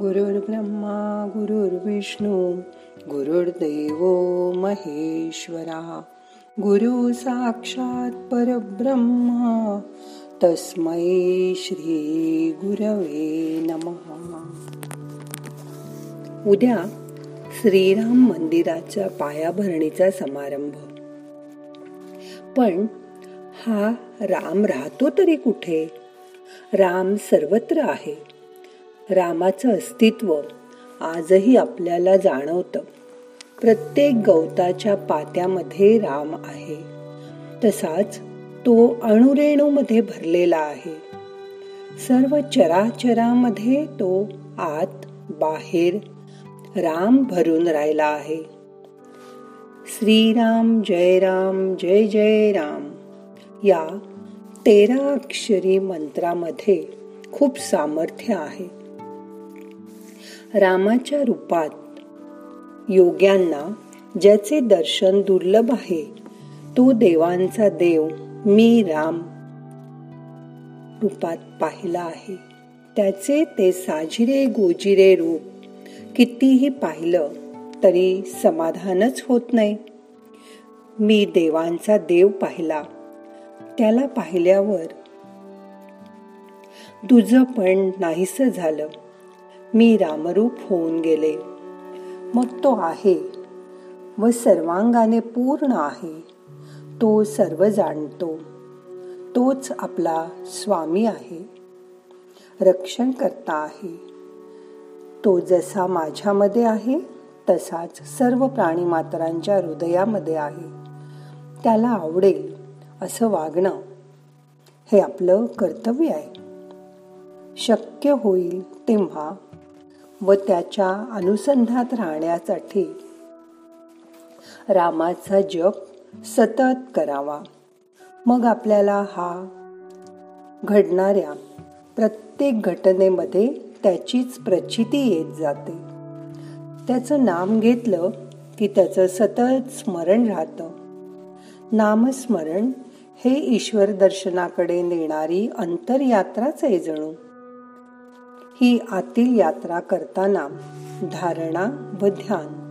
गुरुर्ब्रह्मा गुरुर्विष्णू गुरुर्देव महेश्वरा. गुरु साक्षात परब्रह्मा तस्मै श्री गुरवे नमहा उद्या श्रीराम मंदिराच्या पायाभरणीचा समारंभ. पण हा राम राहतो तरी कुठे? राम सर्वत्र आहे. रामाचं अस्तित्व आजही आपल्याला जाणवतं. प्रत्येक गवताच्या पात्यामध्ये राम आहे. तसाच तो अणुरेणूमध्ये भरलेला आहे. सर्व चराचरामध्ये तो आत बाहेर राम भरून राहिला आहे. श्रीराम जय राम जय जय राम या तेरा अक्षरी मंत्रामध्ये खूप सामर्थ्य आहे. रामाच्या रूपात. योग्यांना ज्याचे दर्शन दुर्लभ आहे तो देवांचा देव मी राम रूपात पाहिला आहे. त्याचे ते साजिरे गोजिरे रूप कितीही पाहिलं तरी समाधानच होत नाही. मी देवांचा देव पाहिला त्याला पाहिल्यावर तुझं पण नाहीस झालं. मी रामरूप होऊन गेले. मग तो आहे व सर्वांगाने पूर्ण आहे. तो सर्व जाणतो. तोच आपला स्वामी आहे. रक्षण करता आहे. तो जसा माझ्यामध्ये आहे तसाच सर्व प्राणी मात्रांच्या हृदयामध्ये आहे. त्याला आवडेल असं वागणं हे आपलं कर्तव्य आहे. शक्य होईल तेव्हा व त्याच्या अनुसंधात राहण्यासाठी रामाचा जप सतत करावा. मग आपल्याला हा घडणाऱ्या प्रत्येक घटनेमध्ये त्याचीच प्रचिती येत जाते. त्याचं नाम घेतलं की त्याचं सतत स्मरण राहतं. नामस्मरण हे ईश्वर दर्शनाकडे नेणारी अंतरयात्राच आहे जणू. ही आतील यात्रा करताना धारणा व ध्यान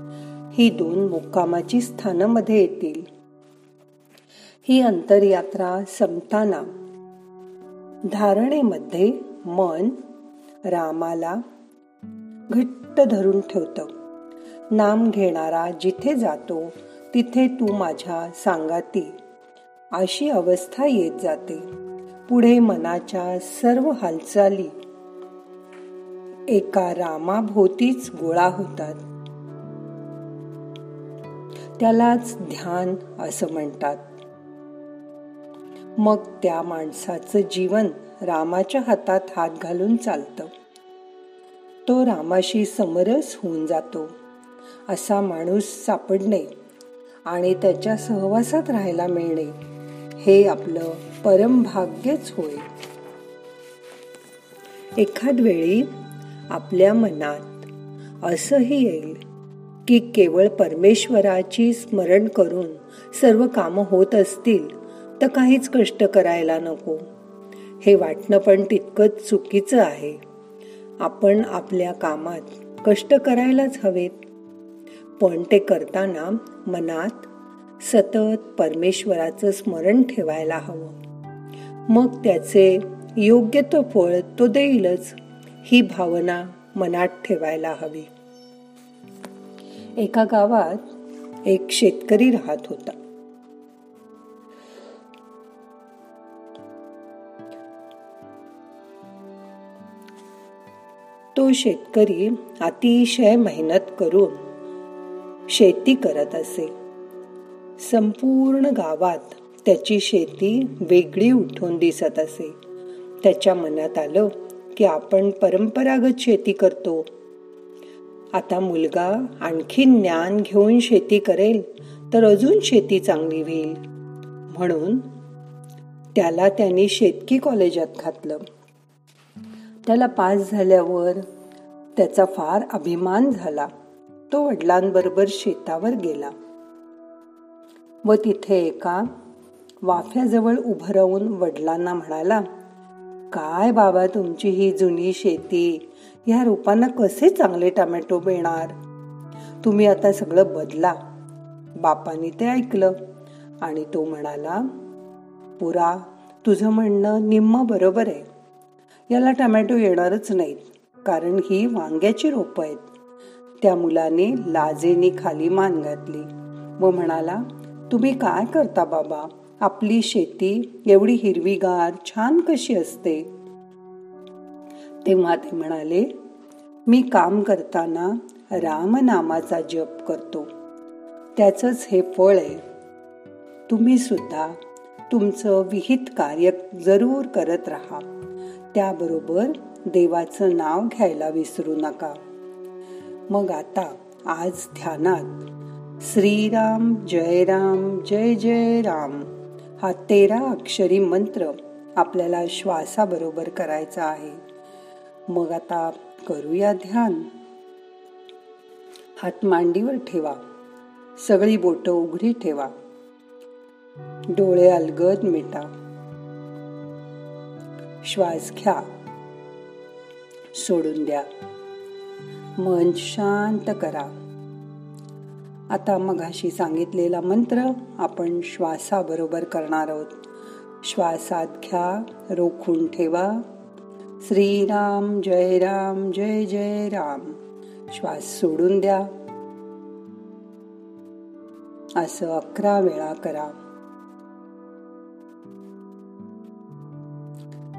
ही दोन मुक्कामाची स्थानामध्ये येतील. ही अंतरयात्रा संपताना धारणेमध्ये मन रामाला घट्ट धरून ठेवतं. नाम घेणारा जिथे जातो तिथे तू माझ्या सांगाती. अशी अवस्था येत जाते. पुढे मनाच्या सर्व हालचाली एका रामाभोवतीच गोळा होतात. त्यालाच ध्यान असं म्हणतात. मग त्या माणसाचं जीवन रामाच्या हातात हात घालून चालतं. तो रामाशी समरस होऊन जातो. असा माणूस सापडणे आणि त्याच्या सहवासात राहायला मिळणे हे आपलं परमभाग्यच होय. एखाद वेळी आपल्या मनात. असंही येईल की केवळ परमेश्वराची स्मरण करून सर्व कामं होत असतील तर काहीच कष्ट करायला नको. हे वाटणं पण तितकंच चुकीचं आहे. आपण आपल्या कामात कष्ट करायलाच हवेत. पण ते करताना मनात सतत परमेश्वराचं स्मरण ठेवायला हवं. मग त्याचे योग्य तो फळ तो देईलच. ही भावना मनात ठेवायला हवी. एका गावात एक शेतकरी राहत होता. तो शेतकरी अतिशय मेहनत करून शेती करत असे. संपूर्ण गावात त्याची शेती वेगळी उठून दिसत असे. त्याच्या मनात आलं की आपण परंपरागत शेती करतो. आता मुलगा आणखी ज्ञान घेऊन शेती करेल तर अजून शेती चांगली होईल. म्हणून त्याला त्यांनी शेतकी कॉलेजात घातलं. त्याला पास झाल्यावर त्याचा फार अभिमान झाला. तो वडिलांबरोबर शेतावर गेला. व तिथे एका वाफ्याजवळ उभं राहून वडिलांना म्हणाला काय बाबा तुमची ही जुनी शेती? ह्या रोपांना कसे चांगले टमॅटो मिळणार? तुम्ही आता सगळं बदला. बापाने ते ऐकलं आणि तो म्हणाला पुरा तुझं म्हणणं निम्म बरोबर आहे. याला टमॅटो येणारच नाहीत कारण ही वांग्याची रोपं आहेत त्या मुलाने लाजेने खाली मान घातली व म्हणाला तुम्ही काय करता बाबा? आपली शेती एवढी हिरवीगार छान कशी असते? तेव्हा ते म्हणाले मी काम करताना रामनामाचा जप करतो. त्याचंच हे फळ आहे. तुम्ही सुद्धा तुमचं विहित कार्य जरूर करत राहा. त्याबरोबर देवाचं नाव घ्यायला विसरू नका. मग आता आज ध्यानात श्रीराम जय राम जय जय राम. हा तेरा अक्षरी मंत्र आपल्याला श्वासाबरोबर करायचा आहे. मग आता करूया ध्यान. हात मांडीवर ठेवा. सगळी बोट उघडी ठेवा. डोळे अलगद मिटा. श्वास घ्या. सोडून द्या. मन शांत करा. आता मगाशी सांगितलेला मंत्र आपण श्वासाबरोबर करणार आहोत. श्वासात घ्या रोखून ठेवा. श्रीराम जय राम जय जय राम. श्वास सोडून द्या. असं अकरा वेळा करा.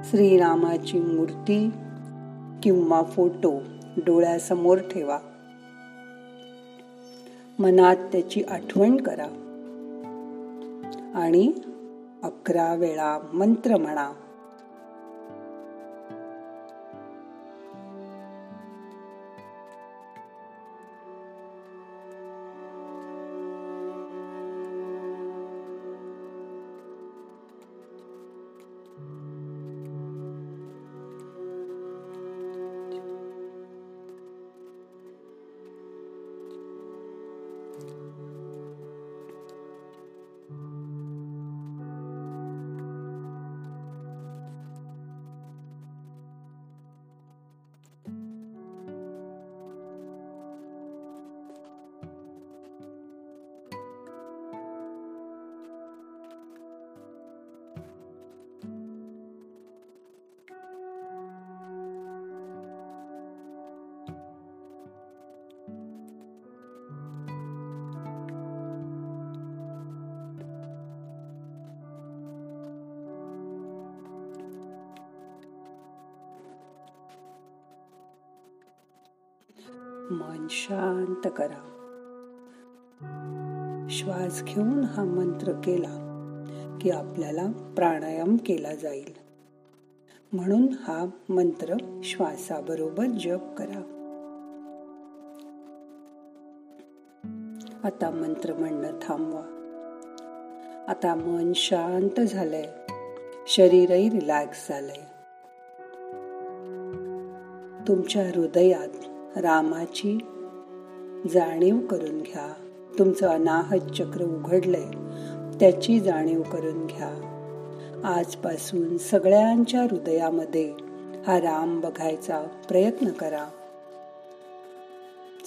श्रीरामाची मूर्ती किंवा फोटो डोळ्यासमोर ठेवा. मनात त्याची आठवण करा. आणि अकरा वेळा मंत्र म्हणा. मन शांत करा. श्वास घेऊन हा मंत्र केला की आपल्याला प्राणायाम केला जाईल. म्हणून हा मंत्र श्वासाबरोबर जप करा. आता मंत्र म्हणणं थांबवा. आता मन शांत झालंय. शरीरही रिलॅक्स झालंय. तुमच्या हृदयात रामाची जाणीव करून घ्या. तुमचं अनाहत चक्र उघडलंय त्याची जाणीव करून घ्या. आजपासून सगळ्यांच्या हृदयामध्ये हा राम बघायचा प्रयत्न करा.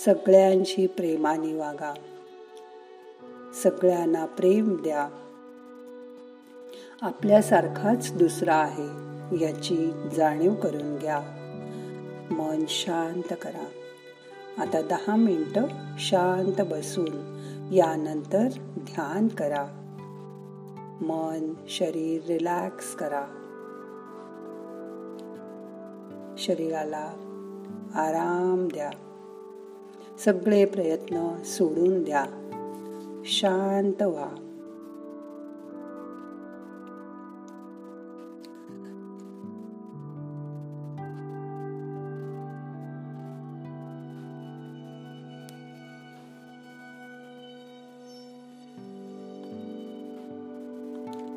सगळ्यांशी प्रेमाने वागा. सगळ्यांना प्रेम द्या. आपल्यासारखाच दुसरा आहे याची जाणीव करून घ्या. मन शांत करा. आता दहा मिनटं शांत बसून यानंतर ध्यान करा. मन शरीर रिलॅक्स करा. शरीराला आराम द्या. सगळे प्रयत्न सोडून द्या. शांत व्हा.